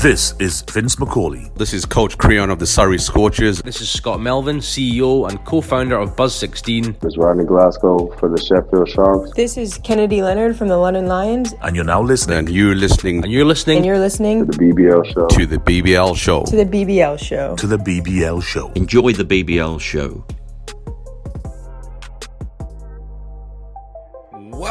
This is Vince Macaulay. This is Coach Creon of the Surrey Scorchers. This is Scott Melvin, CEO and co founder of Buzz16. This is Rodney Glasgow for the Sheffield Sharks. This is Kennedy Leonard from the London Lions. And you're now listening. And you're listening. And you're listening. And you're listening to the BBL show. To the BBL show. To the BBL show. To the BBL show. Enjoy the BBL show.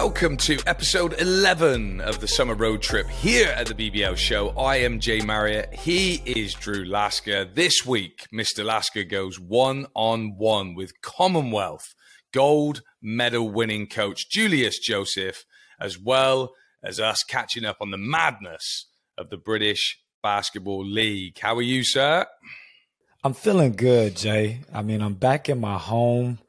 Welcome to episode 11 of the summer road trip here at the BBL show. I am Jay Marriott. He is Drew Lasker. This week, Mr. Lasker goes one on one with Commonwealth gold medal winning coach Julius Joseph, as well as us catching up on the madness of the British Basketball League. How are you, sir? I'm feeling good, Jay. I mean, I'm back in my home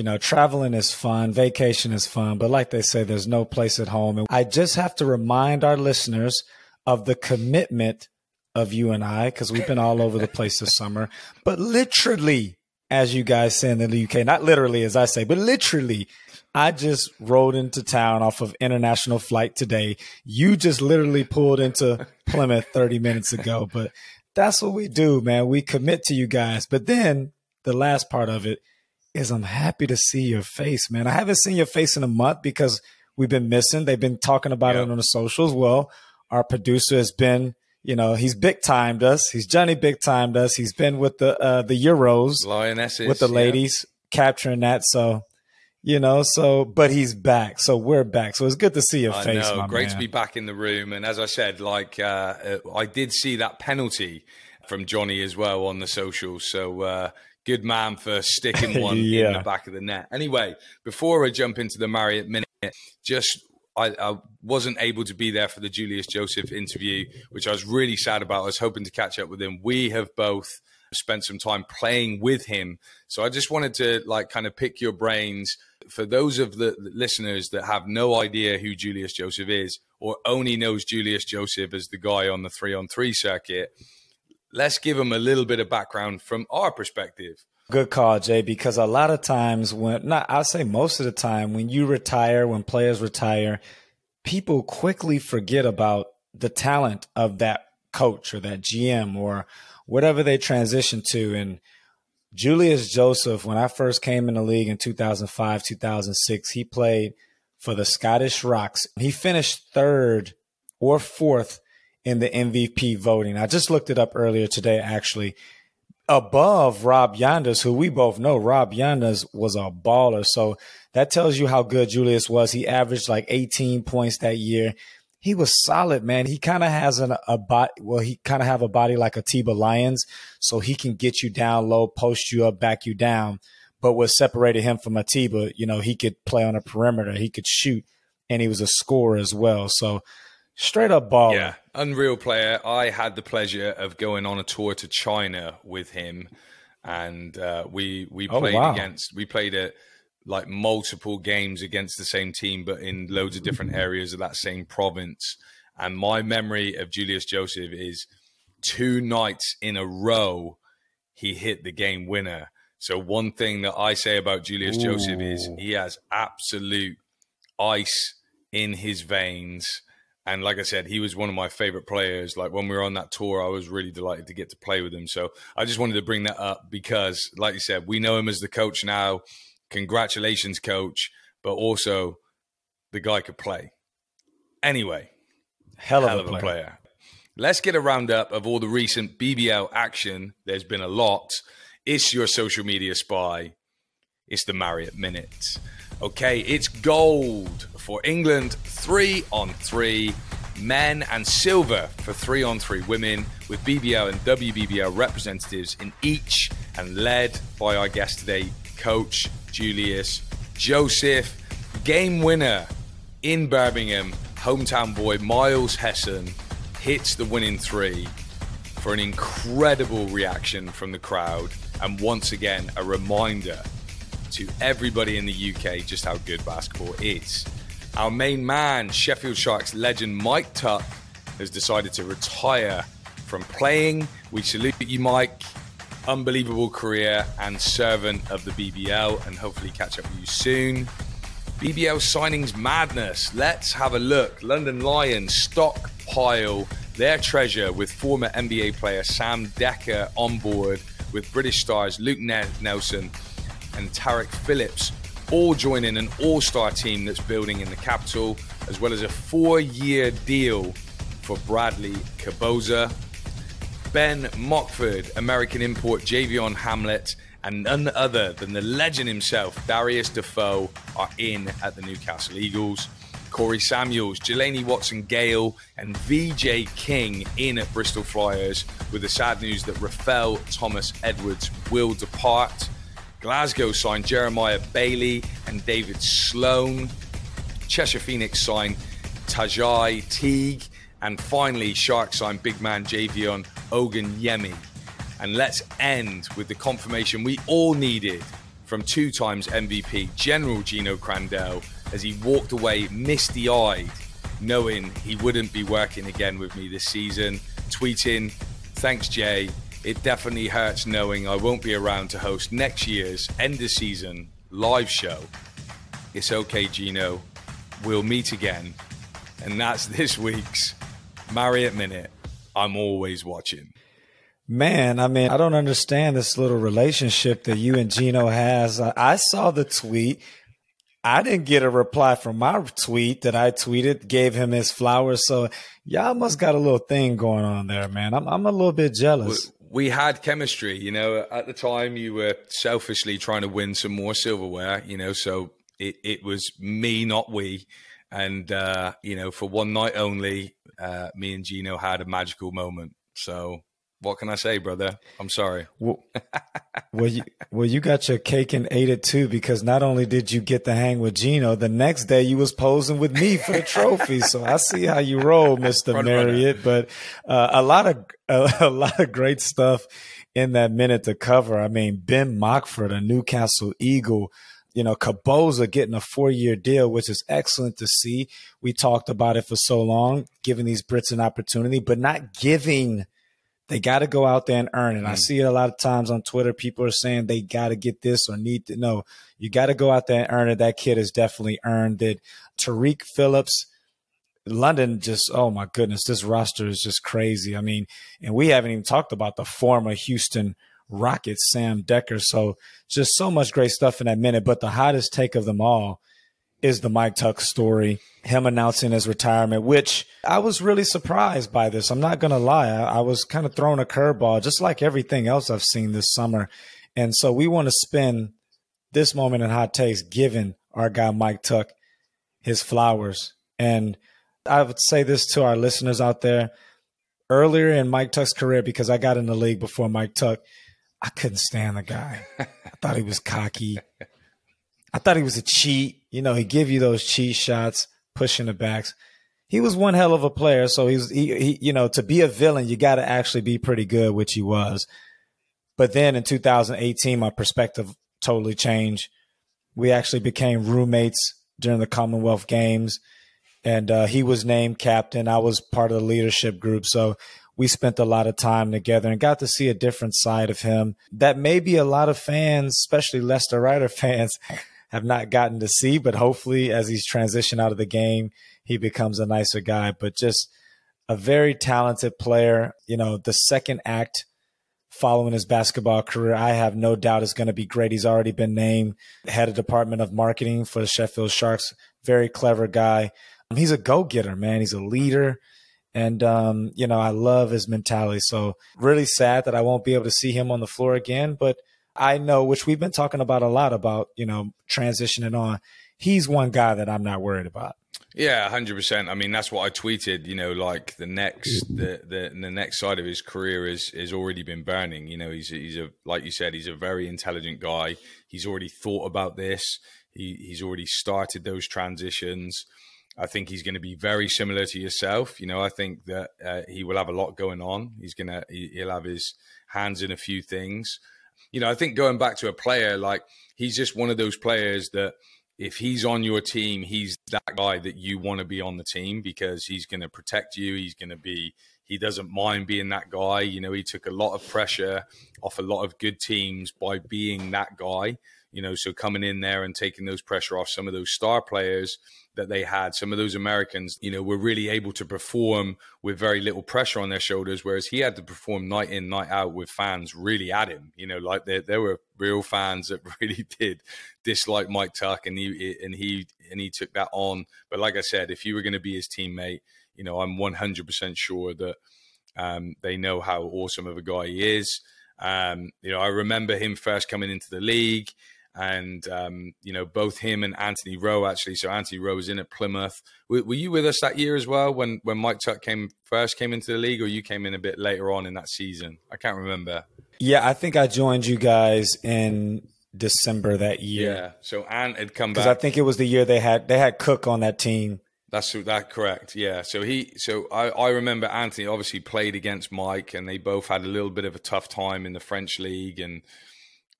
you know, traveling is fun, vacation is fun, but like they say, there's no place at home. And I just have to remind our listeners of the commitment of you and I, because we've been all over the place this summer, but literally, as you guys say in the UK, not literally as I say, but literally, I just rode into town off of international flight today. You just literally pulled into Plymouth 30 minutes ago, but that's what we do, man. We commit to you guys. But then the last part of it, is I'm happy to see your face, man. I haven't seen your face in a month because we've been missing. They've been talking about yep. it on the socials. Well, our producer has been, you know, he's big timed us. He's Johnny big timed us. He's been with the uh, the Euros, Lionesses, with the ladies capturing that. So, you know, so but he's back. So we're back. So it's good to see your I face. Know. Great man. to be back in the room. And as I said, like uh, uh, I did see that penalty from Johnny as well on the socials. So. Uh, good man for sticking one yeah. in the back of the net. Anyway, before I jump into the Marriott minute, just I, I, wasn't able to be there for the Julius Joseph interview, which I was really sad about. I was hoping to catch up with him. We have both spent some time playing with him, so I just wanted to like kind of pick your brains for those of the listeners that have no idea who Julius Joseph is, or only knows Julius Joseph as the guy on the three on three circuit let's give them a little bit of background from our perspective. Good call, Jay, because a lot of times when not I'll say most of the time when you retire, when players retire, people quickly forget about the talent of that coach or that GM or whatever they transition to. And Julius Joseph, when I first came in the league in 2005, 2006, he played for the Scottish Rocks. He finished third or fourth in the MVP voting. I just looked it up earlier today, actually. Above Rob Yanders, who we both know, Rob Yanders was a baller. So that tells you how good Julius was. He averaged like 18 points that year. He was solid, man. He kind of has an, a body. Well, he kind of have a body like Atiba Lyons, so he can get you down low, post you up, back you down. But what separated him from Atiba, you know, he could play on a perimeter, he could shoot, and he was a scorer as well. So Straight up ball. Yeah, unreal player. I had the pleasure of going on a tour to China with him, and uh, we we oh, played oh, wow. against we played at like multiple games against the same team, but in loads of different areas of that same province. And my memory of Julius Joseph is two nights in a row he hit the game winner. So one thing that I say about Julius Ooh. Joseph is he has absolute ice in his veins and like I said, he was one of my favorite players. Like when we were on that tour, I was really delighted to get to play with him. So I just wanted to bring that up because, like you said, we know him as the coach now. Congratulations, coach. But also, the guy could play. Anyway, hell of, hell of a, player. player. Let's get a roundup of all the recent BBL action. There's been a lot. It's your social media spy. It's the Marriott Minute. Okay, it's gold for England, three on three men, and silver for three on three women, with BBL and WBBL representatives in each, and led by our guest today, Coach Julius Joseph. Game winner in Birmingham, hometown boy Miles Hesson hits the winning three for an incredible reaction from the crowd, and once again, a reminder to everybody in the UK just how good basketball is. Our main man, Sheffield Sharks legend Mike Tuck, has decided to retire from playing. We salute you, Mike. Unbelievable career and servant of the BBL, and hopefully catch up with you soon. BBL signings madness. Let's have a look. London Lions stockpile their treasure with former NBA player Sam Dekker on board, with British stars Luke Nelson and Tarik Phillips all joining an all star team that's building in the capital, as well as a four year deal for Bradley Caboza. Ben Mockford, American import Javion Hamlet, and none other than the legend himself, Darius Defoe, are in at the Newcastle Eagles. Corey Samuels, Jelani Watson Gayle, and VJ King in at Bristol Flyers, with the sad news that Rafael Thomas Edwards will depart. Glasgow signed Jeremiah Bailey and David Sloan. Cheshire Phoenix signed Tajai Teague. And finally, Sharks signed big man Javion Ogunyemi. And let's end with the confirmation we all needed from two times MVP General Geno Crandall as he walked away misty eyed, knowing he wouldn't be working again with me this season. Tweeting, thanks, Jay. It definitely hurts knowing I won't be around to host next year's end of season live show. It's okay, Geno. We'll meet again. And that's this week's Marriott Minute. I'm always watching. Man, I mean, I don't understand this little relationship that you and Geno has. I, saw the tweet. I didn't get a reply from my tweet that I tweeted, gave him his flowers. So y'all must got a little thing going on there, man. I'm, I'm a little bit jealous. We, had chemistry, you know. At the time, you were selfishly trying to win some more silverware, you know. So it, it was me, not we. And uh, you know, for one night only, uh, me and Gino had a magical moment. So what can I say, brother? I'm sorry. Well, well, you, well, you got your cake and ate it too, because not only did you get to hang with Geno, the next day you was posing with me for the trophy. so I see how you roll, Mister Marriott. But uh, a lot of a, a, lot of great stuff in that minute to cover. I mean, Ben Mockford, a Newcastle Eagle. You know, Caboza getting a four year deal, which is excellent to see. We talked about it for so long, giving these Brits an opportunity, but not giving they got to go out there and earn it. Mm. I see it a lot of times on Twitter. People are saying they got to get this or need to. No, you got to go out there and earn it. That kid has definitely earned it. Tarik Phillips, London, just oh my goodness, this roster is just crazy. I mean, and we haven't even talked about the former Houston Rockets, Sam Dekker. So just so much great stuff in that minute. But the hottest take of them all is the Mike Tuck story, him announcing his retirement, which I was really surprised by this. I'm not going to lie. I, I, was kind of throwing a curveball, just like everything else I've seen this summer. And so we want to spend this moment in hot takes giving our guy Mike Tuck his flowers. And I would say this to our listeners out there earlier in Mike Tuck's career, because I got in the league before Mike Tuck, I couldn't stand the guy. I thought he was cocky. I thought he was a cheat. You know, he give you those cheat shots, pushing the backs. He was one hell of a player. So he's he, he you know, to be a villain, you got to actually be pretty good, which he was. But then in 2018, my perspective totally changed. We actually became roommates during the Commonwealth Games, and uh, he was named captain. I was part of the leadership group, so we spent a lot of time together and got to see a different side of him that maybe a lot of fans, especially Leicester Rider fans, have not gotten to see, but hopefully as he's transitioned out of the game, he becomes a nicer guy. But just a very talented player. You know, the second act following his basketball career, I have no doubt is going to be great. He's already been named head of department of marketing for the Sheffield Sharks. Very clever guy. He's a go getter, man. He's a leader. And, um, you know, I love his mentality. So, really sad that I won't be able to see him on the floor again. But I know, which we've been talking about a lot about, you know, transitioning on. He's one guy that I'm not worried about. Yeah, hundred percent. I mean, that's what I tweeted. You know, like the next, the, the the next side of his career is has already been burning. You know, he's he's a like you said, he's a very intelligent guy. He's already thought about this. He he's already started those transitions. I think he's going to be very similar to yourself. You know, I think that uh, he will have a lot going on. He's gonna he, he'll have his hands in a few things you know, I think going back to a player like he's just one of those players that if he's on your team, he's that guy that you want to be on the team because he's going to protect you. He's going to be, he doesn't mind being that guy. You know, he took a lot of pressure off a lot of good teams by being that guy. You know, so coming in there and taking those pressure off some of those star players that they had, some of those Americans, you know, were really able to perform with very little pressure on their shoulders, whereas he had to perform night in, night out with fans really at him. You know, like there there were real fans that really did dislike Mike Tuck, and he and he and he took that on. But like I said, if you were going to be his teammate, you know, I'm 100% sure that um, they know how awesome of a guy he is. Um, you know, I remember him first coming into the league and um, you know both him and Anthony Rowe actually. So Anthony Rowe was in at Plymouth. Were, were, you with us that year as well when when Mike Tuck came first came into the league, or you came in a bit later on in that season? I can't remember. Yeah, I think I joined you guys in December that year. Yeah, so Ant had come back because. I think it was the year they had they had Cook on that team. That's that correct. Yeah. So he, so I, I remember Anthony obviously played against Mike, and they both had a little bit of a tough time in the French league, and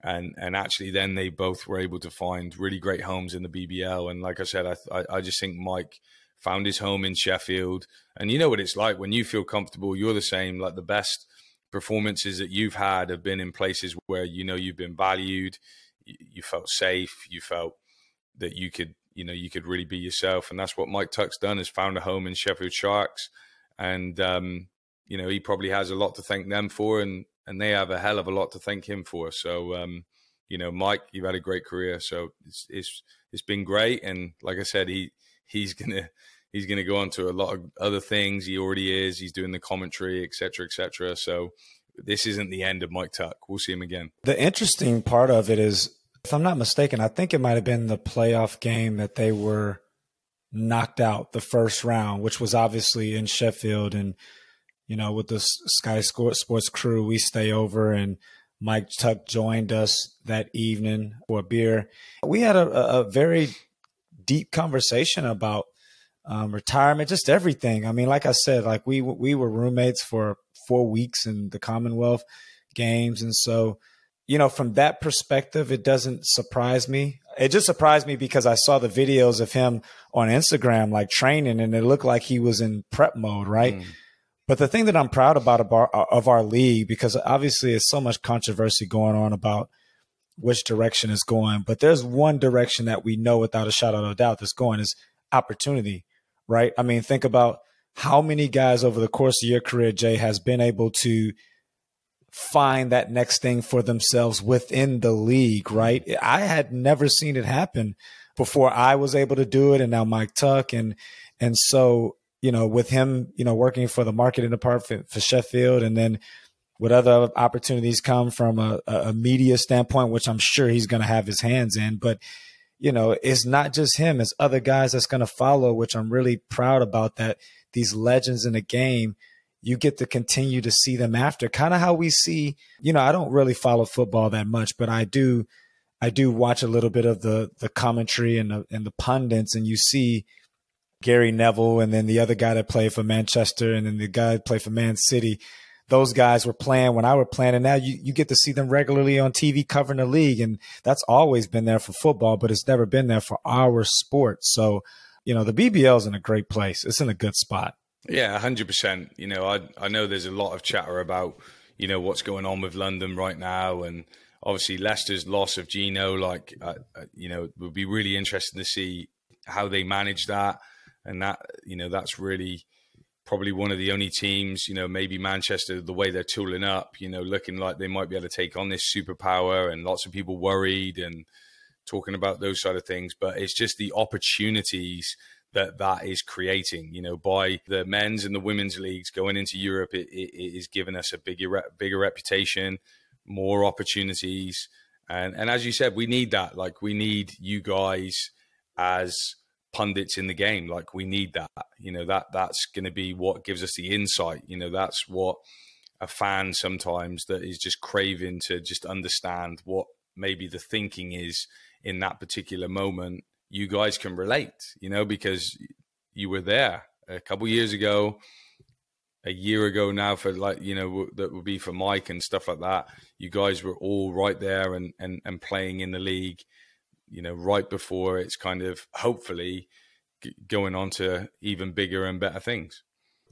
and and actually then they both were able to find really great homes in the BBL. And like I said, I I, just think Mike found his home in Sheffield, and you know what it's like when you feel comfortable. You're the same. Like the best performances that you've had have been in places where you know you've been valued, you, felt safe, you felt that you could you know you could really be yourself, and that's what Mike Tuck's done. Has found a home in Sheffield Sharks, and um, you know he probably has a lot to thank them for, and and they have a hell of a lot to thank him for. So, um, you know, Mike, you've had a great career, so it's it's it's been great. And like I said, he he's gonna he's gonna go on to a lot of other things. He already is. He's doing the commentary, etc., etc. So this isn't the end of Mike Tuck. We'll see him again. The interesting part of it is, if I'm not mistaken, I think it might have been the playoff game that they were knocked out the first round, which was obviously in Sheffield and you know, with the Sky Sports crew, we stay over and Mike Tuck joined us that evening for a beer. We had a, a very deep conversation about um, retirement, just everything. I mean, like I said, like we we were roommates for four weeks in the Commonwealth Games, and so you know, from that perspective, it doesn't surprise me. It just surprised me because I saw the videos of him on Instagram, like training, and it looked like he was in prep mode, right? Mm. But the thing that I'm proud about of our, uh, of our league, because obviously it's so much controversy going on about which direction is going, but there's one direction that we know without a shadow of a doubt that's going is opportunity, right? I mean, think about how many guys over the course of your career, Jay, has been able to find that next thing for themselves within the league, right? I had never seen it happen before I was able to do it, and now Mike Tuck and and so you know, with him, you know, working for the marketing department for Sheffield and then what other opportunities come from a, a media standpoint, which I'm sure he's going to have his hands in. But, you know, it's not just him, it's other guys that's going to follow, which I'm really proud about that these legends in the game, you get to continue to see them after. Kind of how we see, you know, I don't really follow football that much, but I do. I do watch a little bit of the the commentary and the and the pundits, and you see Gary Neville and then the other guy that played for Manchester and then the guy that played for Man City. Those guys were playing when I were playing, and now you, you get to see them regularly on TV covering the league. And that's always been there for football, but it's never been there for our sport. So, you know, the BBL is in a great place. It's in a good spot. Yeah, hundred percent. You know, I I know there's a lot of chatter about you know what's going on with London right now, and obviously Leicester's loss of Geno. Like, uh, uh you know, it would be really interesting to see how they manage that and that you know that's really probably one of the only teams, you know, maybe Manchester, the way they're tooling up, you know, looking like they might be able to take on this superpower, and lots of people worried and talking about those side of things. But it's just the opportunities that that is creating, you know, by the men's and the women's leagues going into Europe. It, it, it is giving us a bigger bigger reputation, more opportunities, and and as you said, we need that. Like we need you guys as pundits in the game. Like we need that. You know that that's going to be what gives us the insight. You know that's what a fan sometimes that is just craving to just understand what maybe the thinking is in that particular moment. You guys can relate. You know because you were there a couple years ago. A year ago now, for like you know, that would be for Mike and stuff like that. You guys were all right there and and, and playing in the league you know, right before it's kind of hopefully going on to even bigger and better things.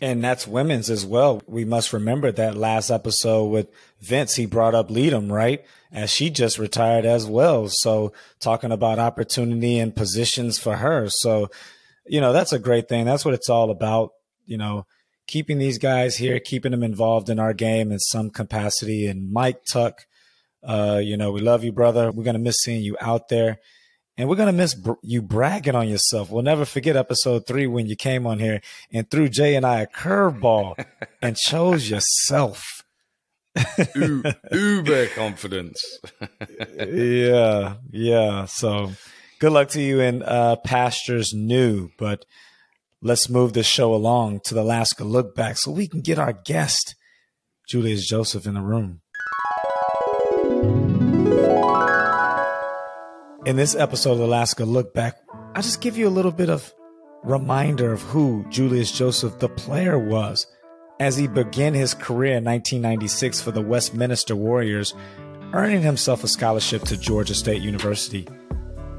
And that's women's as well. We must remember that last episode with Vince, he brought up Leedham, right? As she just retired as well. So talking about opportunity and positions for her. So, you know, that's a great thing. That's what it's all about. You know, keeping these guys here, keeping them involved in our game in some capacity. And Mike Tuck, uh, you know, we love you, brother. We're going to miss seeing you out there. And we're going to miss br- you bragging on yourself. We'll never forget episode three when you came on here and threw Jay and I a curveball and chose yourself. U- Uber confidence. yeah, yeah. So good luck to you in uh, pastures new. But let's move the show along to the Alaska look back so we can get our guest, Julius Joseph, in the room. In this episode of Alaska Look Back, I just give you a little bit of reminder of who Julius Joseph the player was as he began his career in 1996 for the Westminster Warriors, earning himself a scholarship to Georgia State University.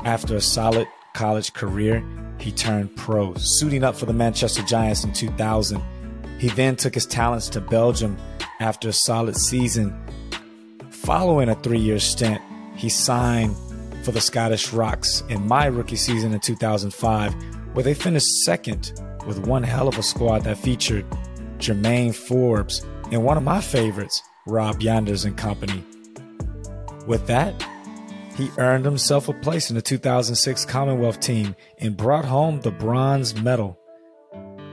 After a solid college career, he turned pro, suiting up for the Manchester Giants in 2000. He then took his talents to Belgium after a solid season. Following a three year stint, he signed for the Scottish Rocks in my rookie season in 2005, where they finished second with one hell of a squad that featured Jermaine Forbes and one of my favorites, Rob Yanders and company. With that, he earned himself a place in the 2006 Commonwealth team and brought home the bronze medal.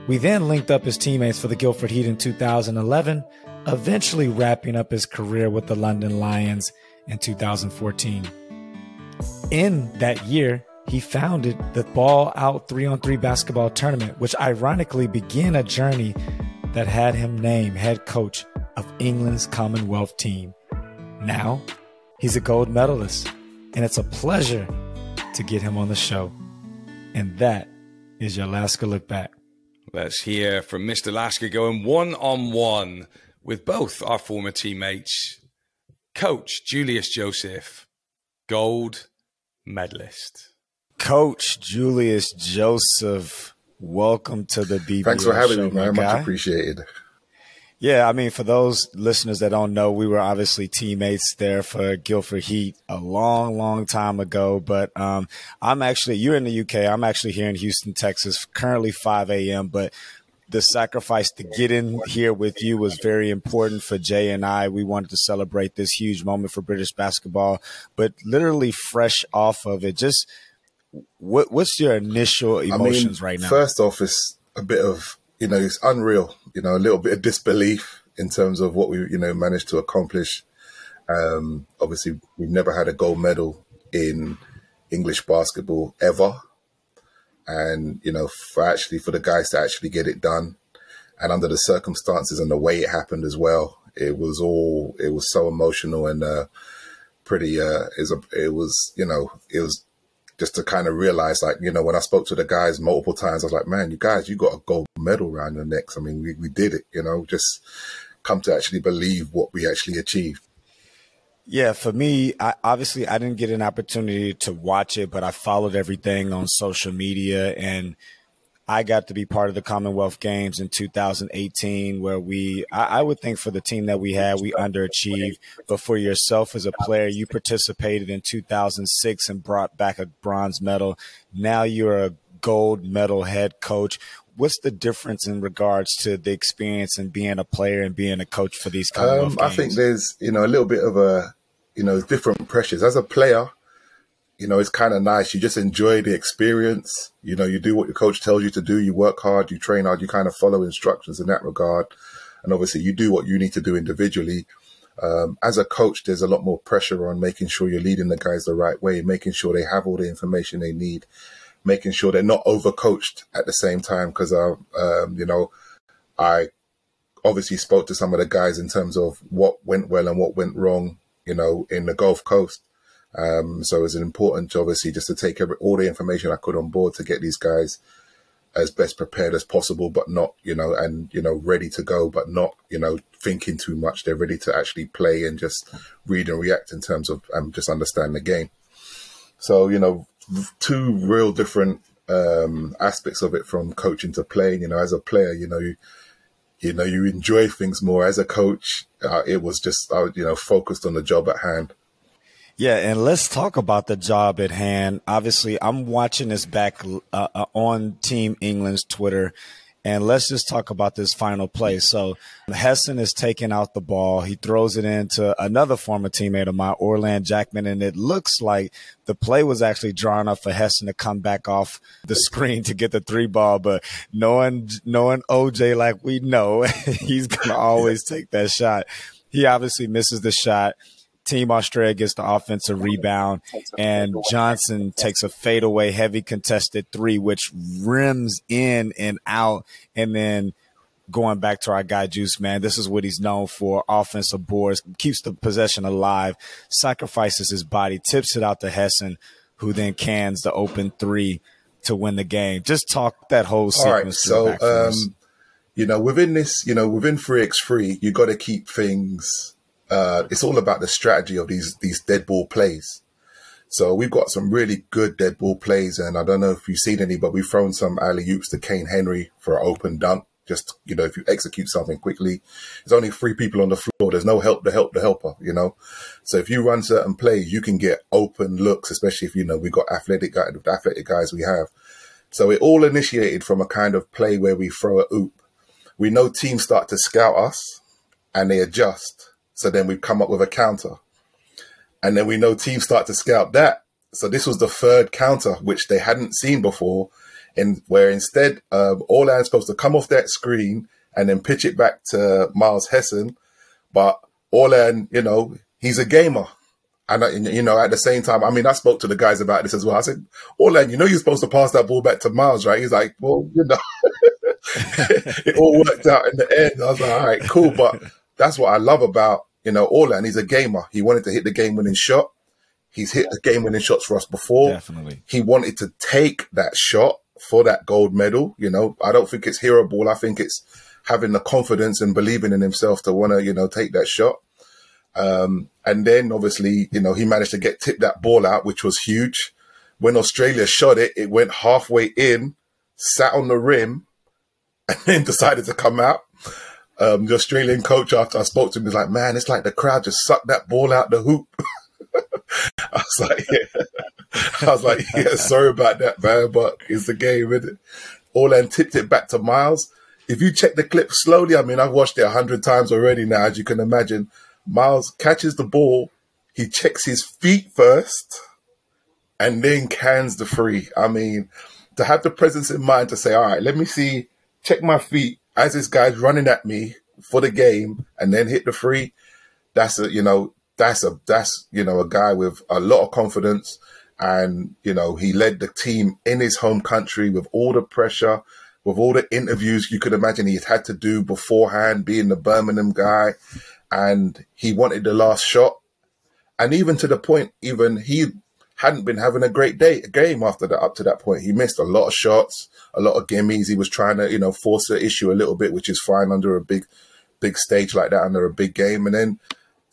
We then linked up his teammates for the Guildford Heat in 2011, eventually wrapping up his career with the London Lions in 2014. In that year, he founded the Ball Out 3 on 3 basketball tournament, which ironically began a journey that had him named head coach of England's Commonwealth team. Now, he's a gold medalist, and it's a pleasure to get him on the show. And that is your Alaska Look Back. Let's hear from Mr. Lasker going one on one with both our former teammates. Coach Julius Joseph, gold medalist. Coach Julius Joseph, welcome to the BBL Thanks for having show, me, man. my Much guy. appreciated. Yeah, I mean, for those listeners that don't know, we were obviously teammates there for Guildford Heat a long, long time ago. But um, I'm actually, you're in the UK. I'm actually here in Houston, Texas, currently 5 a.m. But the sacrifice to get in here with you was very important for Jay and I. We wanted to celebrate this huge moment for British basketball, but literally fresh off of it, just what what's your initial emotions I mean, right now? First off, it's a bit of you know, it's unreal. You know, a little bit of disbelief in terms of what we you know managed to accomplish. Um, obviously, we've never had a gold medal in English basketball ever, and you know, for actually for the guys to actually get it done, and under the circumstances and the way it happened as well, it was all it was so emotional and uh, pretty. Uh, is a it was you know it was just to kind of realize, like, you know, when I spoke to the guys multiple times, I was like, man, you guys, you got a gold medal around your necks. I mean, we, we did it, you know, just come to actually believe what we actually achieved. Yeah, for me, I, obviously I didn't get an opportunity to watch it, but I followed everything on social media and I got to be part of the Commonwealth Games in 2018, where we, I, I, would think for the team that we had, we underachieved. But for yourself as a player, you participated in 2006 and brought back a bronze medal. Now you're a gold medal head coach. What's the difference in regards to the experience and being a player and being a coach for these Commonwealth um, I think there's, you know, a little bit of a, you know, different pressures. As a player, you know, it's kind of nice. You just enjoy the experience. You know, you do what your coach tells you to do. You work hard, you train hard, you kind of follow instructions in that regard. And obviously, you do what you need to do individually. Um, as a coach, there's a lot more pressure on making sure you're leading the guys the right way, making sure they have all the information they need, making sure they're not overcoached at the same time. Because, uh, um, you know, I obviously spoke to some of the guys in terms of what went well and what went wrong, you know, in the Gold Coast. Um, so it's an important, obviously, just to take every, all the information I could on board to get these guys as best prepared as possible, but not, you know, and, you know, ready to go, but not, you know, thinking too much. They're ready to actually play and just read and react in terms of um, just understand the game. So, you know, two real different um, aspects of it from coaching to playing. You know, as a player, you know, you, You know, you enjoy things more as a coach. Uh, it was just, uh, you know, focused on the job at hand. Yeah, and let's talk about the job at hand. Obviously, I'm watching this back uh, uh, on Team England's Twitter, and let's just talk about this final play. So, Hesson is taking out the ball. He throws it into another former teammate of mine, Orlan Jackman, and it looks like the play was actually drawn up for Hesson to come back off the screen to get the three ball. But knowing knowing OJ like we know, he's gonna always take that shot. He obviously misses the shot. Team Australia gets the offensive rebound, and Johnson takes a fadeaway, heavy contested three, which rims in and out. And then going back to our guy Juice, man, this is what he's known for offensive boards, keeps the possession alive, sacrifices his body, tips it out to Hesson, who then cans the open three to win the game. Just talk that whole sequence. All right, so, um, you know, within this, you know, within 3x3, you got to keep things uh, it's all about the strategy of these these dead ball plays. So we've got some really good dead ball plays, and I don't know if you've seen any, but we've thrown some alley oops to Kayne Henry for an open dunk. Just you know, if you execute something quickly, there's only three people on the floor. There's no help to help the helper, you know. So if you run certain plays, you can get open looks, especially if you know we've got athletic guys, athletic guys we have. So it all initiated from a kind of play where we throw a oop. We know teams start to scout us, and they adjust so then we've come up with a counter. And then we know teams start to scout that. So this was the third counter, which they hadn't seen before, and where instead um, Orlan's supposed to come off that screen and then pitch it back to Miles Hesson. But Orlan, you know, he's a gamer. And, you know, at the same time, I mean, I spoke to the guys about this as well. I said, Orlan, you know, you're supposed to pass that ball back to Miles, right? He's like, well, you know, it all worked out in the end. I was like, all right, cool. But that's what I love about you know, Orlan, he's a gamer. He wanted to hit the game winning shot. He's hit the game winning shots for us before. Definitely. He wanted to take that shot for that gold medal. You know, I don't think it's hero ball. I think it's having the confidence and believing in himself to want to, you know, take that shot. Um, and then obviously, you know, he managed to get tipped that ball out, which was huge. When Australia shot it, it went halfway in, sat on the rim, and then decided to come out um, the Australian coach after I spoke to him was like, man, it's like the crowd just sucked that ball out the hoop. I was like, yeah. I was like, yeah, sorry about that, man, but it's the game, isn't it? Orlan tipped it back to Miles. If you check the clip slowly, I mean, I've watched it a hundred times already now, as you can imagine. Miles catches the ball, he checks his feet first, and then cans the free. I mean, to have the presence in mind to say, all right, let me see, check my feet, as this guy's running at me for the game and then hit the free, that's a you know that's a that's you know a guy with a lot of confidence. And you know he led the team in his home country with all the pressure with all the interviews you could imagine he had to do beforehand being the birmingham guy. And he wanted the last shot. And even to the point even he hadn't been having a great day game after that up to that point. He missed a lot of shots, a lot of gimmies. He was trying to, you know, force the issue a little bit, which is fine under a big big stage like that, under a big game. And then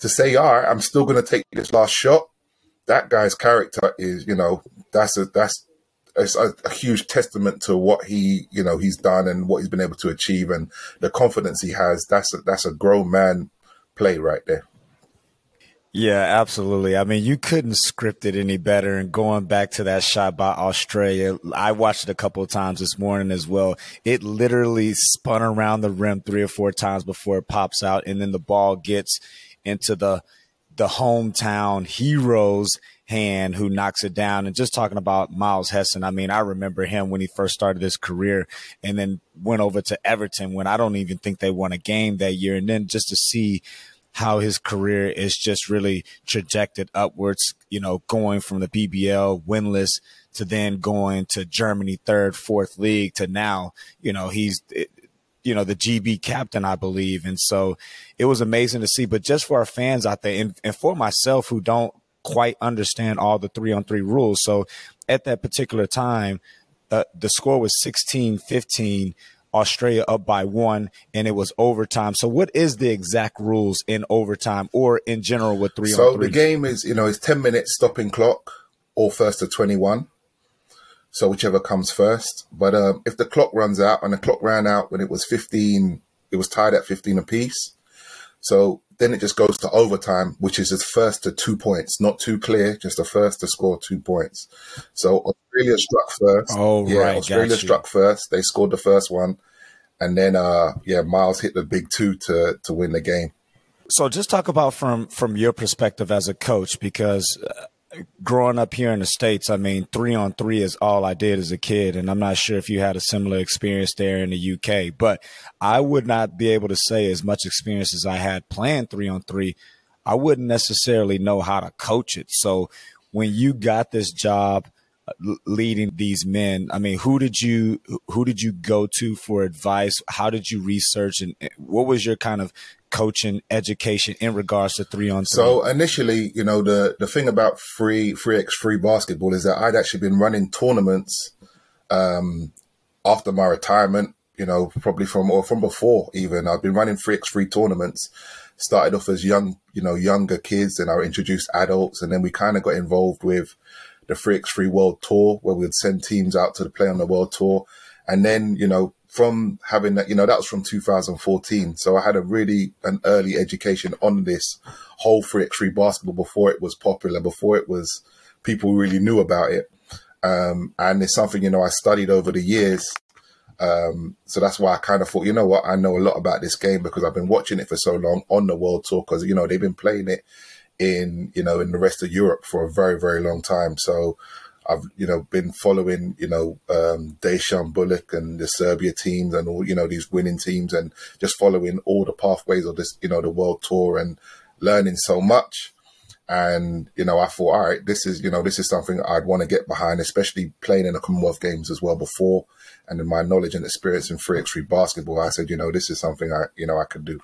to say, all right, I'm still gonna take this last shot, that guy's character is, you know, that's a that's it's a, a, huge testament to what he, you know, he's done and what he's been able to achieve and the confidence he has. That's a, that's a grown man play right there. Yeah, absolutely. I mean, you couldn't script it any better. And going back to that shot by Australia, I watched it a couple of times this morning as well. It literally spun around the rim three or four times before it pops out, and then the ball gets into the the hometown heroes hand who knocks it down. And just talking about Miles Hesson, I mean, I remember him when he first started his career and then went over to Everton when I don't even think they won a game that year. And then just to see how his career is just really trajected upwards, you know, going from the BBL winless to then going to Germany third, fourth league to now, you know, he's, you know, the GB captain, I believe. And so it was amazing to see. But just for our fans out there and, and for myself who don't quite understand all the three on three rules. So at that particular time, uh, the score was 16 15 Australia up by one, and it was overtime. So, what is the exact rules in overtime or in general with three so on three? the game is, you know, it's 10 minutes stopping clock or first to 21. So, whichever comes first. But um, if the clock runs out, and the clock ran out when it was 15, it was tied at 15 apiece. So then it just goes to overtime, which is the first to two points, not too clear, just the first to score two points. So Australia struck first. Oh, yeah, right, Australia struck first. They scored the first one, and then uh, yeah, Miles hit the big two to to win the game. So just talk about from from your perspective as a coach, because uh, growing up here in the states, I mean, three on three is all I did as a kid, and I'm not sure if you had a similar experience there in the UK, but I would not be able to say as much experience as I had playing three on three. I wouldn't necessarily know how to coach it. So when you got this job leading these men, I mean, who did you who did you go to for advice? How did you research, and what was your kind of coaching education in regards to three on three? So initially, you know, the the thing about free free x free basketball is that I'd actually been running tournaments um, after my retirement. You know, probably from or from before even. I've been running free x free tournaments. Started off as young, you know, younger kids, and I introduced adults, and then we kind of got involved with the free x free world tour, where we'd send teams out to play on the world tour, and then you know from having that, you know, that was from 2014. So I had a really an early education on this whole free x free basketball before it was popular, before it was people really knew about it. Um, and it's something, you know, I studied over the years. Um, so that's why I kind of thought, you know what, I know a lot about this game because I've been watching it for so long on the world tour because, you know, they've been playing it in, you know, in the rest of Europe for a very, very long time. So, I've you know been following you know um, Bulut and the Serbia teams and all you know these winning teams and just following all the pathways of this you know the world tour and learning so much. And you know I thought, all right, this is you know this is something I'd want to get behind, especially playing in the Commonwealth Games as well before, and in my knowledge and experience in free x basketball, I said, you know, this is something I you know I could do.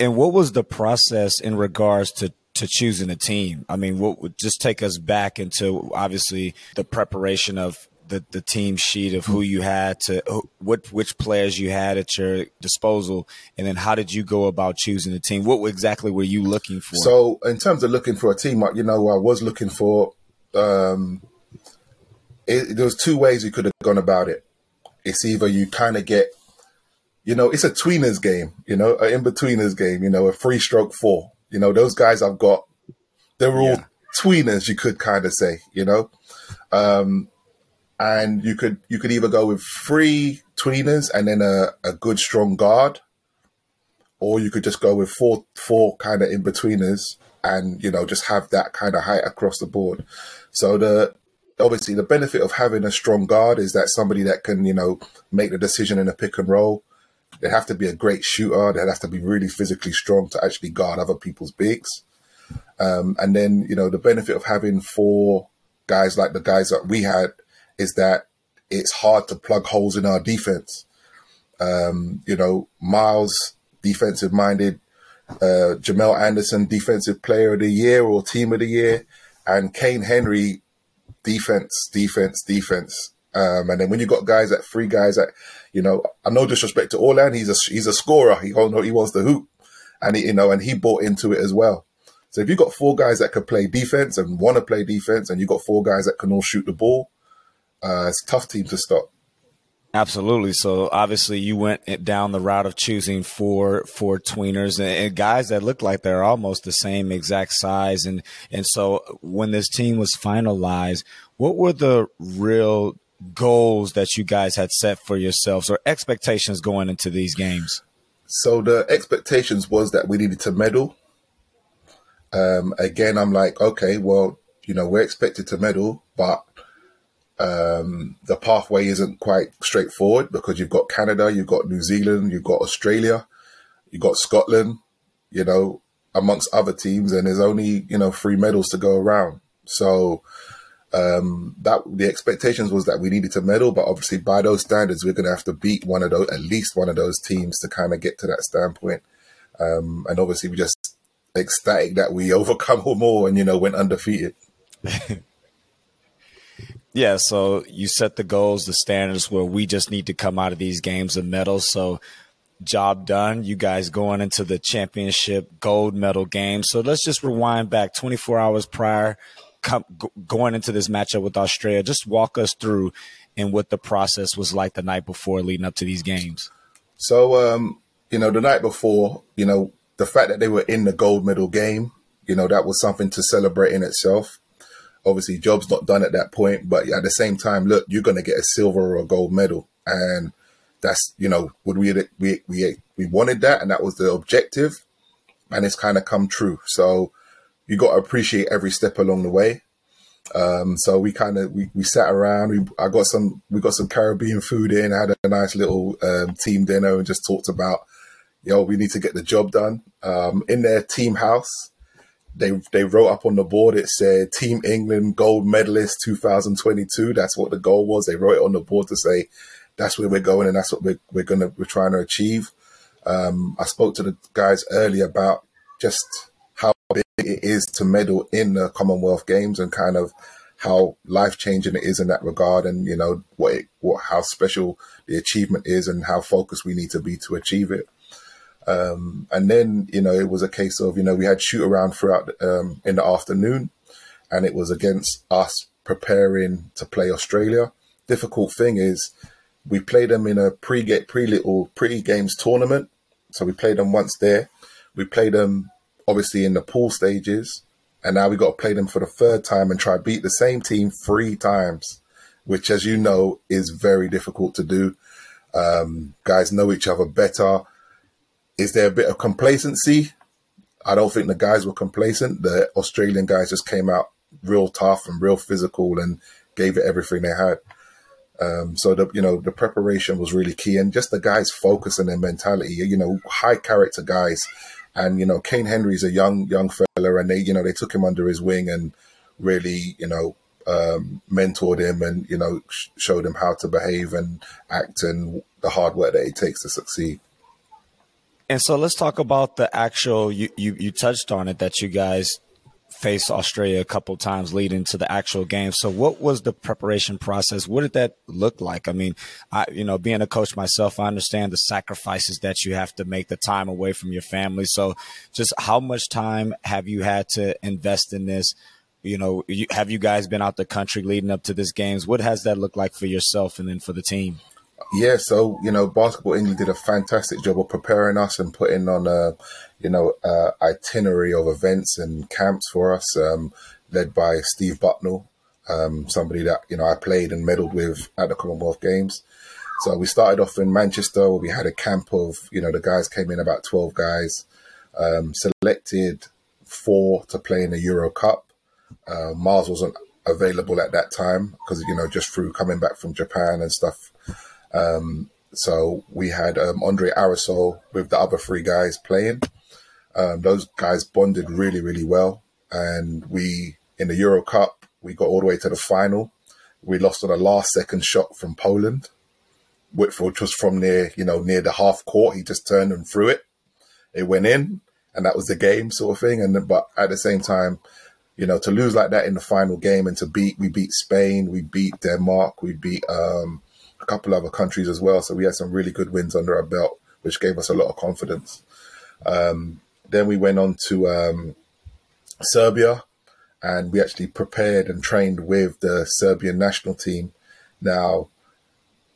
And what was the process in regards to to choosing a team? I mean, what would just take us back into obviously the preparation of the, the team sheet of who you had to what which players you had at your disposal, and then how did you go about choosing a team? What exactly were you looking for? So in terms of looking for a team, you know, I was looking for. Um, it, there was two ways you could have gone about it. It's either you kind of get, you know, it's a tweeners game, you know, an in betweeners game, you know, a free stroke four. You know, those guys I've got, they were all Yeah. tweeners, you could kind of say, you know. Um, and you could you could either go with three tweeners and then a, a good strong guard, or you could just go with four four kind of in betweeners and you know just have that kind of height across the board. So the obviously the benefit of having a strong guard is that somebody that can you know make the decision in a pick and roll. They have to be a great shooter. They have to be really physically strong to actually guard other people's bigs. Um, and then you know the benefit of having four guys like the guys that we had is that it's hard to plug holes in our defense. Um, you know, Miles, defensive minded, uh, Jamel Anderson, defensive player of the year or team of the year, and Kayne Henry, defense, defense, defense. Um, and then when you got guys that three guys that, you know, I no disrespect to Orlan, he's a he's a scorer. He he wants to hoop, and he, you know, and he bought into it as well. So if you've got four guys that could play defense and want to play defense, and you've got four guys that can all shoot the ball, uh, it's a tough team to stop. Absolutely. So obviously you went down the route of choosing four four tweeners and, and guys that look like they're almost the same exact size. And and so when this team was finalized, what were the real goals that you guys had set for yourselves or expectations going into these games? So the expectations was that we needed to medal. Um, again, I'm like, okay, well, you know, we're expected to medal, but um, the pathway isn't quite straightforward because you've got Canada, you've got New Zealand, you've got Australia, you've got Scotland, you know, amongst other teams, and there's only you know three medals to go around. So um, that the expectations was that we needed to medal, but obviously by those standards, we're going to have to beat one of those, at least one of those teams to kind of get to that standpoint. Um, and obviously, we just ecstatic that we overcome them all and you know went undefeated. Yeah, so you set the goals, the standards where we just need to come out of these games with medal. So job done. You guys going into the championship gold medal game. So let's just rewind back 24 hours prior, come, go, going into this matchup with Australia. Just walk us through and what the process was like the night before leading up to these games. So um, you know, the night before, you know, the fact that they were in the gold medal game, you know, that was something to celebrate in itself. Obviously, job's not done at that point, but at the same time, look, you're going to get a silver or a gold medal, and that's you know, would we we we we wanted that, and that was the objective, and it's kind of come true. So you got to appreciate every step along the way. Um, so we kind of we, we sat around. We I got some we got some Caribbean food in. Had a nice little um, team dinner and just talked about, yo, we need to get the job done. Um, in their team house, they they wrote up on the board. It said Team England gold medalist 2022. That's what the goal was. They wrote it on the board to say that's where we're going and that's what we're we're gonna we're trying to achieve. Um, I spoke to the guys earlier about just how big it is to medal in the Commonwealth Games and kind of how life changing it is in that regard, and you know what it, what how special the achievement is and how focused we need to be to achieve it. Um, and then, you know, it was a case of, you know, we had shoot around throughout um, in the afternoon and it was against us preparing to play Australia. Difficult thing is we played them in a pre-get pre-little pre-games tournament. So we played them once there. We played them obviously in the pool stages. And now we got to play them for the third time and try beat the same team three times, which, as you know, is very difficult to do. Um, guys know each other better is there a bit of complacency? I don't think the guys were complacent. The Australian guys just came out real tough and real physical and gave it everything they had. Um, so the you know the preparation was really key, and just the guys' focus and their mentality. You know, high character guys, and you know Kayne Henry's a young young fella, and they you know they took him under his wing and really you know um, mentored him and you know sh- showed him how to behave and act and the hard work that it takes to succeed. And so let's talk about the actual. You you, you touched on it that you guys faced Australia a couple times leading to the actual game. So what was the preparation process? What did that look like? I mean, I you know, being a coach myself, I understand the sacrifices that you have to make, the time away from your family. So just how much time have you had to invest in this? You know, you, have you guys been out the country leading up to this games? What has that looked like for yourself and then for the team? Yeah, so you know, Basketball England did a fantastic job of preparing us and putting on a, you know, a itinerary of events and camps for us, um, led by Steve Bucknall, um, somebody that you know I played and medalled with at the Commonwealth Games. So we started off in Manchester, where we had a camp of you know the guys came in about twelve guys, um, selected four to play in the Euro Cup. Uh, Mars wasn't available at that time because you know just through coming back from Japan and stuff um, so we had um, Andre Arisol with the other three guys playing. Um, those guys bonded really, really well. And we, in the Euro Cup, we got all the way to the final. We lost on a last second shot from Poland, which was from near, you know, near the half court. He just turned and threw it. It went in, and that was the game, sort of thing. And but at the same time, you know, to lose like that in the final game and to beat, we beat Spain, we beat Denmark, we beat um, a couple other countries as well. So we had some really good wins under our belt, which gave us a lot of confidence. Um, then we went on to um, Serbia, and we actually prepared and trained with the Serbian national team. Now,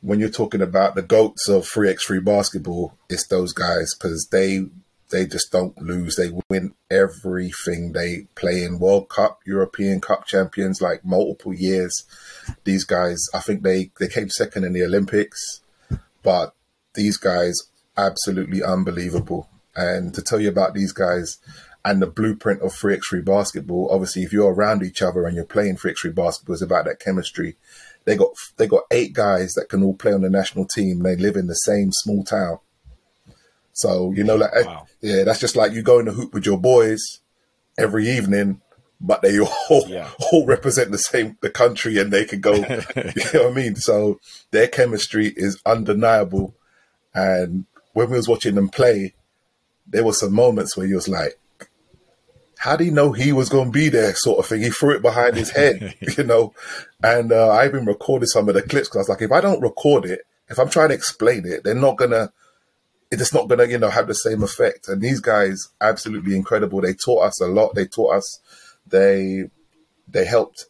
when you're talking about the goats of 3x3 basketball, it's those guys because they they just don't lose. They win everything they play in World Cup, European Cup champions, like multiple years. These guys, I think they, they came second in the Olympics, but these guys, absolutely unbelievable. And to tell you about these guys and the blueprint of 3x3 basketball, obviously, if you're around each other and you're playing 3x3 basketball, it's about that chemistry. They got they got eight guys that can all play on the national team. They live in the same small town so you know, like wow. yeah, that's just like you go in the hoop with your boys every evening, but they all yeah. all represent the same the country, and they can go. you know what I mean? So their chemistry is undeniable. And when we was watching them play, there were some moments where he was like, how do you know he was going to be there sort of thing he threw it behind his head you know and uh, i even recorded some of the clips because i was like if i don't record it if i'm trying to explain it they're not going to it's not going to, you know, have the same effect. And these guys, absolutely incredible. They taught us a lot. They taught us, they, they helped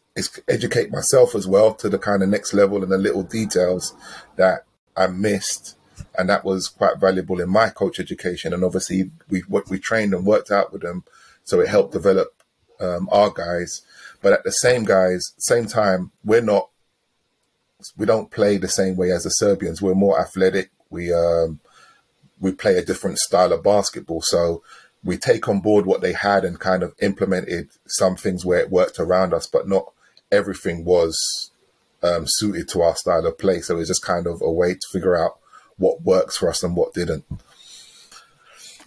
educate myself as well to the kind of next level and the little details that I missed and that was quite valuable in my coach education. And obviously, we we trained and worked out with them, so it helped develop um, our guys. But at the same guys, same time, we're not we don't play the same way as the Serbians. We're more athletic. We um, we play a different style of basketball. So we take on board what they had and kind of implemented some things where it worked around us, but not everything was um, suited to our style of play. So it's just kind of a way to figure out what works for us and what didn't.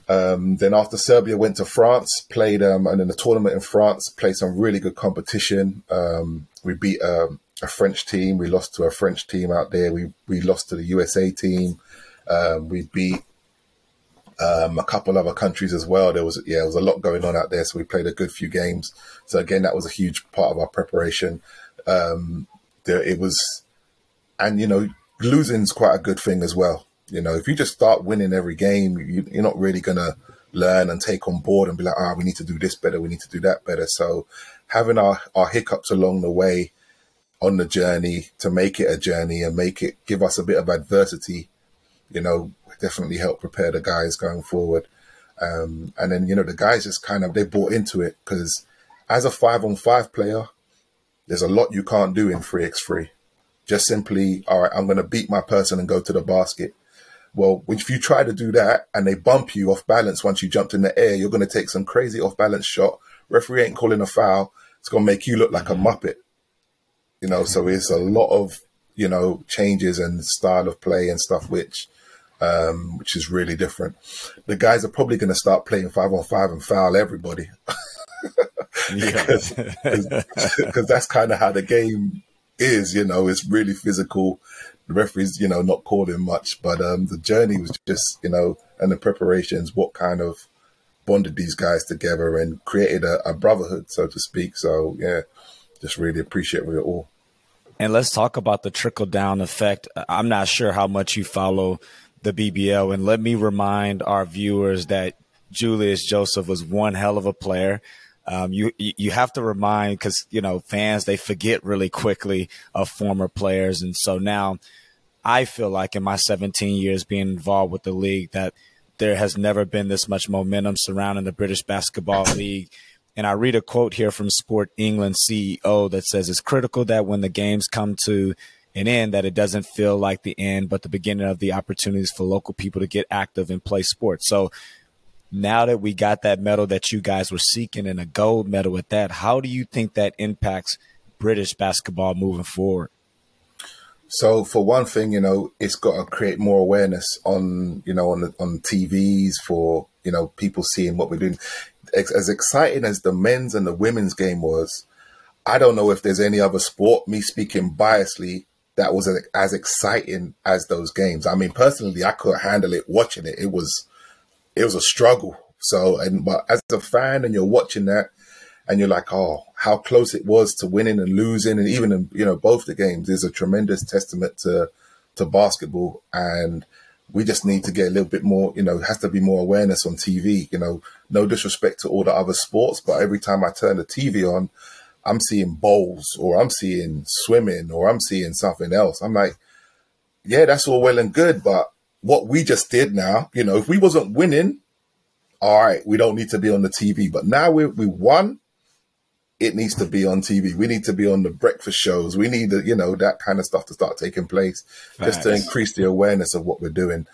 Um, then after Serbia went to France, played um, and in the tournament in France, played some really good competition. Um, we beat um, a French team. We lost to a French team out there. We we lost to the USA team. Um, we beat um, a couple other countries as well. There was yeah, there was a lot going on out there, so we played a good few games. So again, that was a huge part of our preparation. There, it was, and you know, losing's quite a good thing as well. You know, if you just start winning every game, you, you're not really gonna learn and take on board and be like, ah, oh, we need to do this better, we need to do that better. So having our our hiccups along the way on the journey to make it a journey and make it give us a bit of adversity, you know, definitely help prepare the guys going forward. Um, and then, you know, the guys just kind of, they bought into it because as a five on five player, there's a lot you can't do in 3x3. Just simply, all right, I'm going to beat my person and go to the basket. Well, if you try to do that and they bump you off balance once you jumped in the air, you're going to take some crazy off balance shot. Referee ain't calling a foul. It's going to make you look like a muppet. You know, so it's a lot of, you know, changes and style of play and stuff, which, um, which is really different. The guys are probably going to start playing five on five and foul everybody. because because that's kind of how the game is, you know, it's really physical. The referees, you know, not calling much, but um, the journey was just, you know, and the preparations, what kind of bonded these guys together and created a, a brotherhood, so to speak. So yeah, just really appreciate it all. And let's talk about the trickle down effect. I'm not sure how much you follow the BBL, and let me remind our viewers that Julius Joseph was one hell of a player. Um, you you have to remind because you know fans they forget really quickly of former players, and so now I feel like in my 17 years being involved with the league that there has never been this much momentum surrounding the British Basketball League and I read a quote here from Sport England CEO that says it's critical that when the games come to an end, that it doesn't feel like the end, but the beginning of the opportunities for local people to get active and play sports. So now that we got that medal that you guys were seeking and a gold medal at that, how do you think that impacts British basketball moving forward? So for one thing, you know, it's got to create more awareness on, you know, on on TVs for, you know, people seeing what we're doing as exciting as the men's and the women's game was, I don't know if there's any other sport, me speaking biasly, that was as exciting as those games. I mean, personally, I couldn't handle it watching it. It was, it was a struggle. So, and but as a fan, and you're watching that, and you're like, oh, how close it was to winning and losing, and even in you know both the games is a tremendous testament to to basketball. And we just need to get a little bit more, you know, has to be more awareness on TV. You know, no disrespect to all the other sports, but every time I turn the TV on, I'm seeing bowls or I'm seeing swimming or I'm seeing something else. I'm like, yeah, that's all well and good, but what we just did now, you know, if we wasn't winning, all right, we don't need to be on the TV. But now we we won, it needs to be on TV. We need to be on the breakfast shows. We need, the, you know, that kind of stuff to start taking place just to increase the awareness of what we're doing.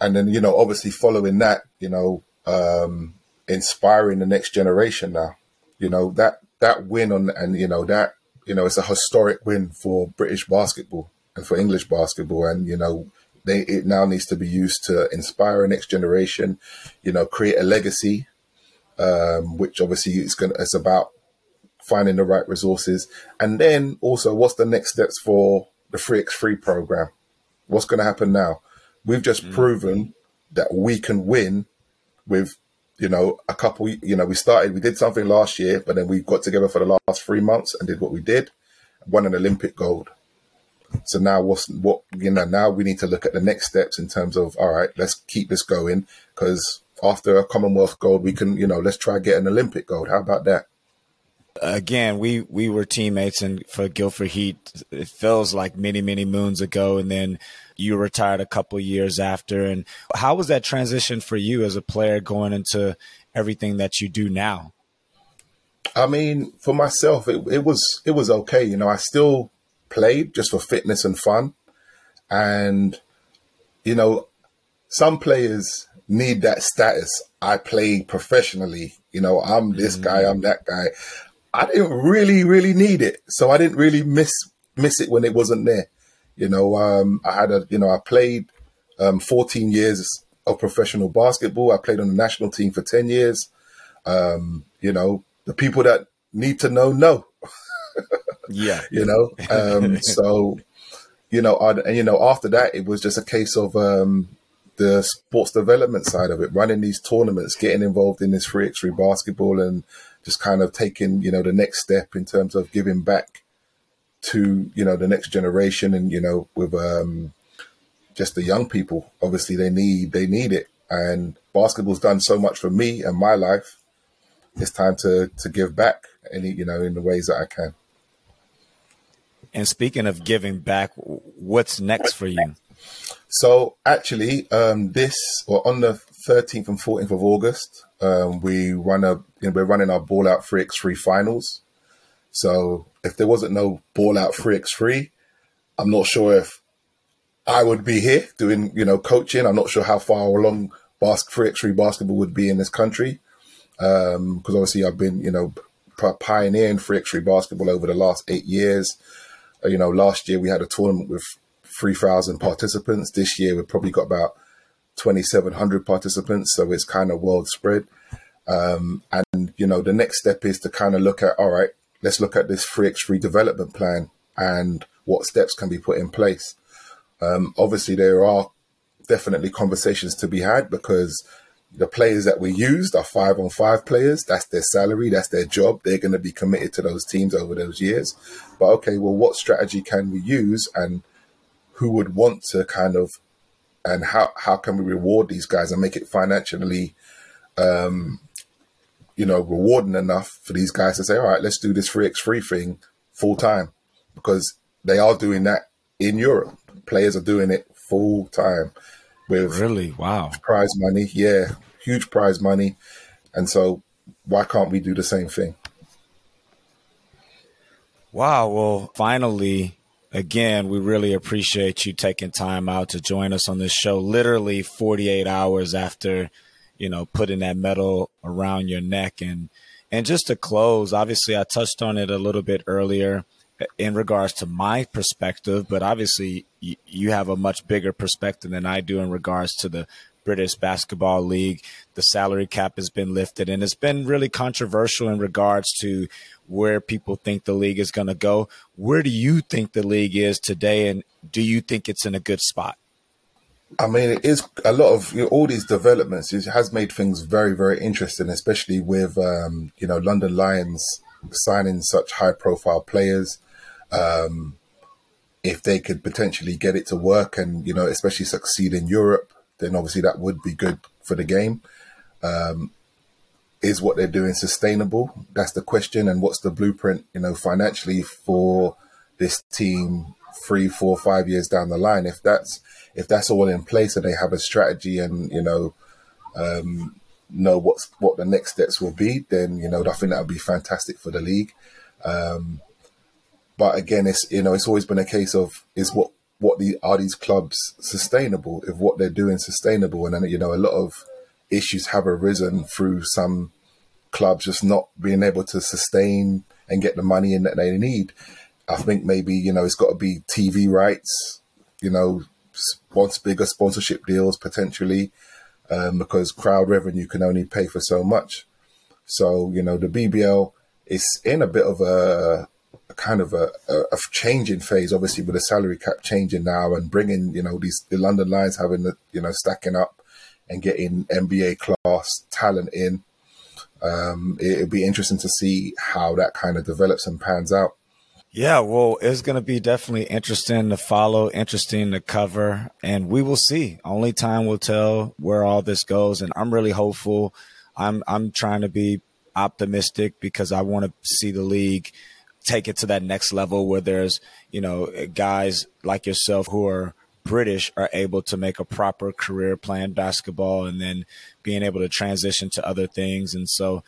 And then, you know, obviously following that, you know, um, inspiring the next generation now, you know, that, that win on, and, you know, that, you know, it's a historic win for British basketball and for English basketball. And, you know, they, it now needs to be used to inspire a next generation, you know, create a legacy um, which obviously is going it's about finding the right resources, and then also what's the next steps for the 3x3 program? What's going to happen now? We've just mm. proven that we can win with you know a couple. You know, we started, we did something last year, but then we got together for the last three months and did what we did, won an Olympic gold. So now what's what you know now we need to look at the next steps in terms of all right, let's keep this going because after a Commonwealth gold, we can, you know, let's try get an Olympic gold. How about that? again, we we were teammates and for Guildford Heat. It feels like many many moons ago, and then you retired a couple years after. And how was that transition for you as a player going into everything that you do now? I mean, for myself, it, it was it was okay. You know, I still played just for fitness and fun, and you know, some players need that status. I play professionally. You know, I'm this mm-hmm. guy, I'm that guy. I didn't really, really need it, so I didn't really miss miss it when it wasn't there. You know, um, I had a, you know, I played um, 14 years of professional basketball. I played on the national team for 10 years. Um, you know, the people that need to know know. Yeah. You know, um, so you know, I, and you know, after that, it was just a case of um, the sports development side of it, running these tournaments, getting involved in this free x3 basketball, and just kind of taking you know the next step in terms of giving back to you know the next generation, and you know with um, just the young people. Obviously, they need they need it, and basketball's done so much for me and my life. It's time to to give back any you know in the ways that I can. And speaking of giving back, what's next for you? So actually, um, this or on the 13th and 14th of August, um, we run a you know, we're running our Ball Out 3x3 finals. So if there wasn't no Ball Out 3x3, I'm not sure if I would be here doing you know coaching. I'm not sure how far along bas- 3x3 basketball would be in this country because um, obviously I've been you know pioneering 3x3 basketball over the last eight years. You know, last year we had a tournament with 3,000 participants. This year we've probably got about 2,700 participants, so it's kind of world spread. Um, and you know, the next step is to kind of look at, all right, let's look at this 3x3 development plan and what steps can be put in place. Um, obviously, there are definitely conversations to be had because the players that we used are five on five players. That's their salary, that's their job. They're going to be committed to those teams over those years. But okay, well, what strategy can we use and who would want to kind of and how how can we reward these guys and make it financially um you know rewarding enough for these guys to say all right let's do this 3x3 thing full time because they are doing that in Europe players are doing it full time with really wow prize money. Yeah, huge prize money, and so why can't we do the same thing? Wow. Well, finally, again, we really appreciate you taking time out to join us on this show. Literally 48 hours after, you know, putting that medal around your neck and and just to close, obviously I touched on it a little bit earlier in regards to my perspective, but obviously you have a much bigger perspective than I do in regards to the British Basketball League. The salary cap has been lifted, and it's been really controversial in regards to where people think the league is going to go. Where do you think the league is today, and do you think it's in a good spot? I mean, it is a lot of you know, all these developments. It has made things very, very interesting, especially with um, you know London Lions signing such high-profile players um, if they could potentially get it to work and you know especially succeed in Europe, then obviously that would be good for the game. Um, is what they're doing sustainable? That's the question. And what's the blueprint, you know, financially for this team three, four, five years down the line? If that's if that's all in place and they have a strategy and you know um, know what's what the next steps will be, then you know I think that would be fantastic for the league. Um, but again, it's you know it's always been a case of is what what the are these clubs sustainable? If what they're doing sustainable, and then you know a lot of issues have arisen through some clubs just not being able to sustain and get the money in that they need. I think maybe you know it's got to be TV rights, you know, sponsor bigger sponsorship deals potentially, um, because crowd revenue can only pay for so much. So you know the BBL is in a bit of a a kind of a, a, a, changing phase, obviously with the salary cap changing now and bringing, you know, these the London Lions having the, you know, stacking up and getting NBA class talent in. Um, it, it'd be interesting to see how that kind of develops and pans out. Yeah, well, it's going to be definitely interesting to follow, interesting to cover, and we will see. Only time will tell where all this goes, and I'm really hopeful. I'm I'm trying to be optimistic because I want to see the league take it to that next level where there's, you know, guys like yourself who are British are able to make a proper career playing basketball and then being able to transition to other things. And so,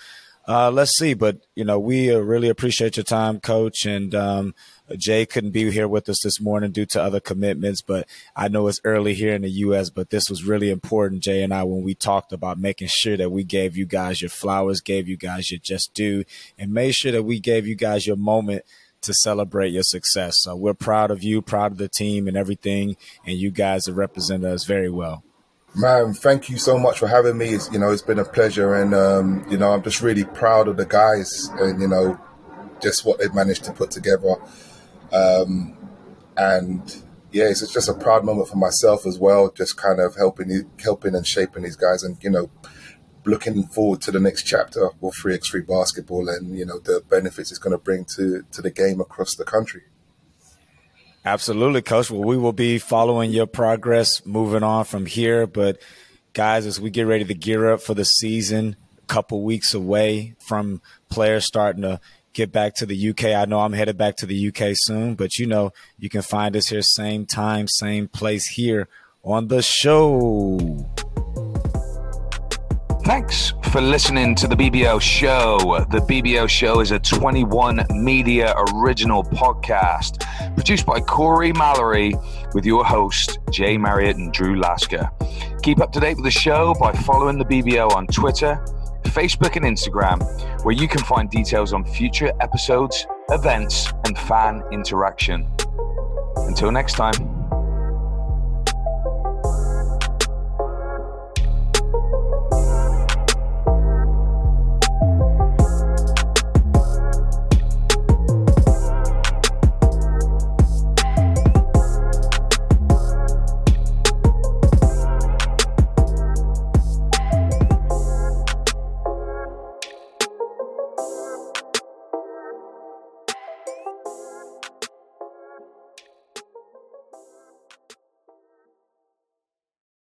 uh, let's see. But you know, we uh, really appreciate your time, Coach. And um, Jay couldn't be here with us this morning due to other commitments. But I know it's early here in the U.S. But this was really important, Jay and I, when we talked about making sure that we gave you guys your flowers, gave you guys your just due, and made sure that we gave you guys your moment to celebrate your success. So we're proud of you, proud of the team and everything, and you guys have represented us very well. Man, thank you so much for having me. It's, you know, it's been a pleasure, and um, you know, I'm just really proud of the guys, and you know, just what they've managed to put together. Um, and yeah, it's just a proud moment for myself as well. Just kind of helping, helping and shaping these guys, and you know, looking forward to the next chapter of 3x3 basketball, and you know, the benefits it's going to bring to to the game across the country. Absolutely, Coach. Well, we will be following your progress moving on from here. But, guys, as we get ready to gear up for the season, a couple weeks away from players starting to get back to the UK. I know I'm headed back to the UK soon, but you know, you can find us here same time, same place here on the show. Thanks for listening to the BBL Show. The BBL Show is a 21 Media original podcast produced by Corey Mallory with your host, Jay Marriott and Drew Lasker. Keep up to date with the show by following the BBL on Twitter, Facebook, and Instagram, where you can find details on future episodes, events, and fan interaction. Until next time.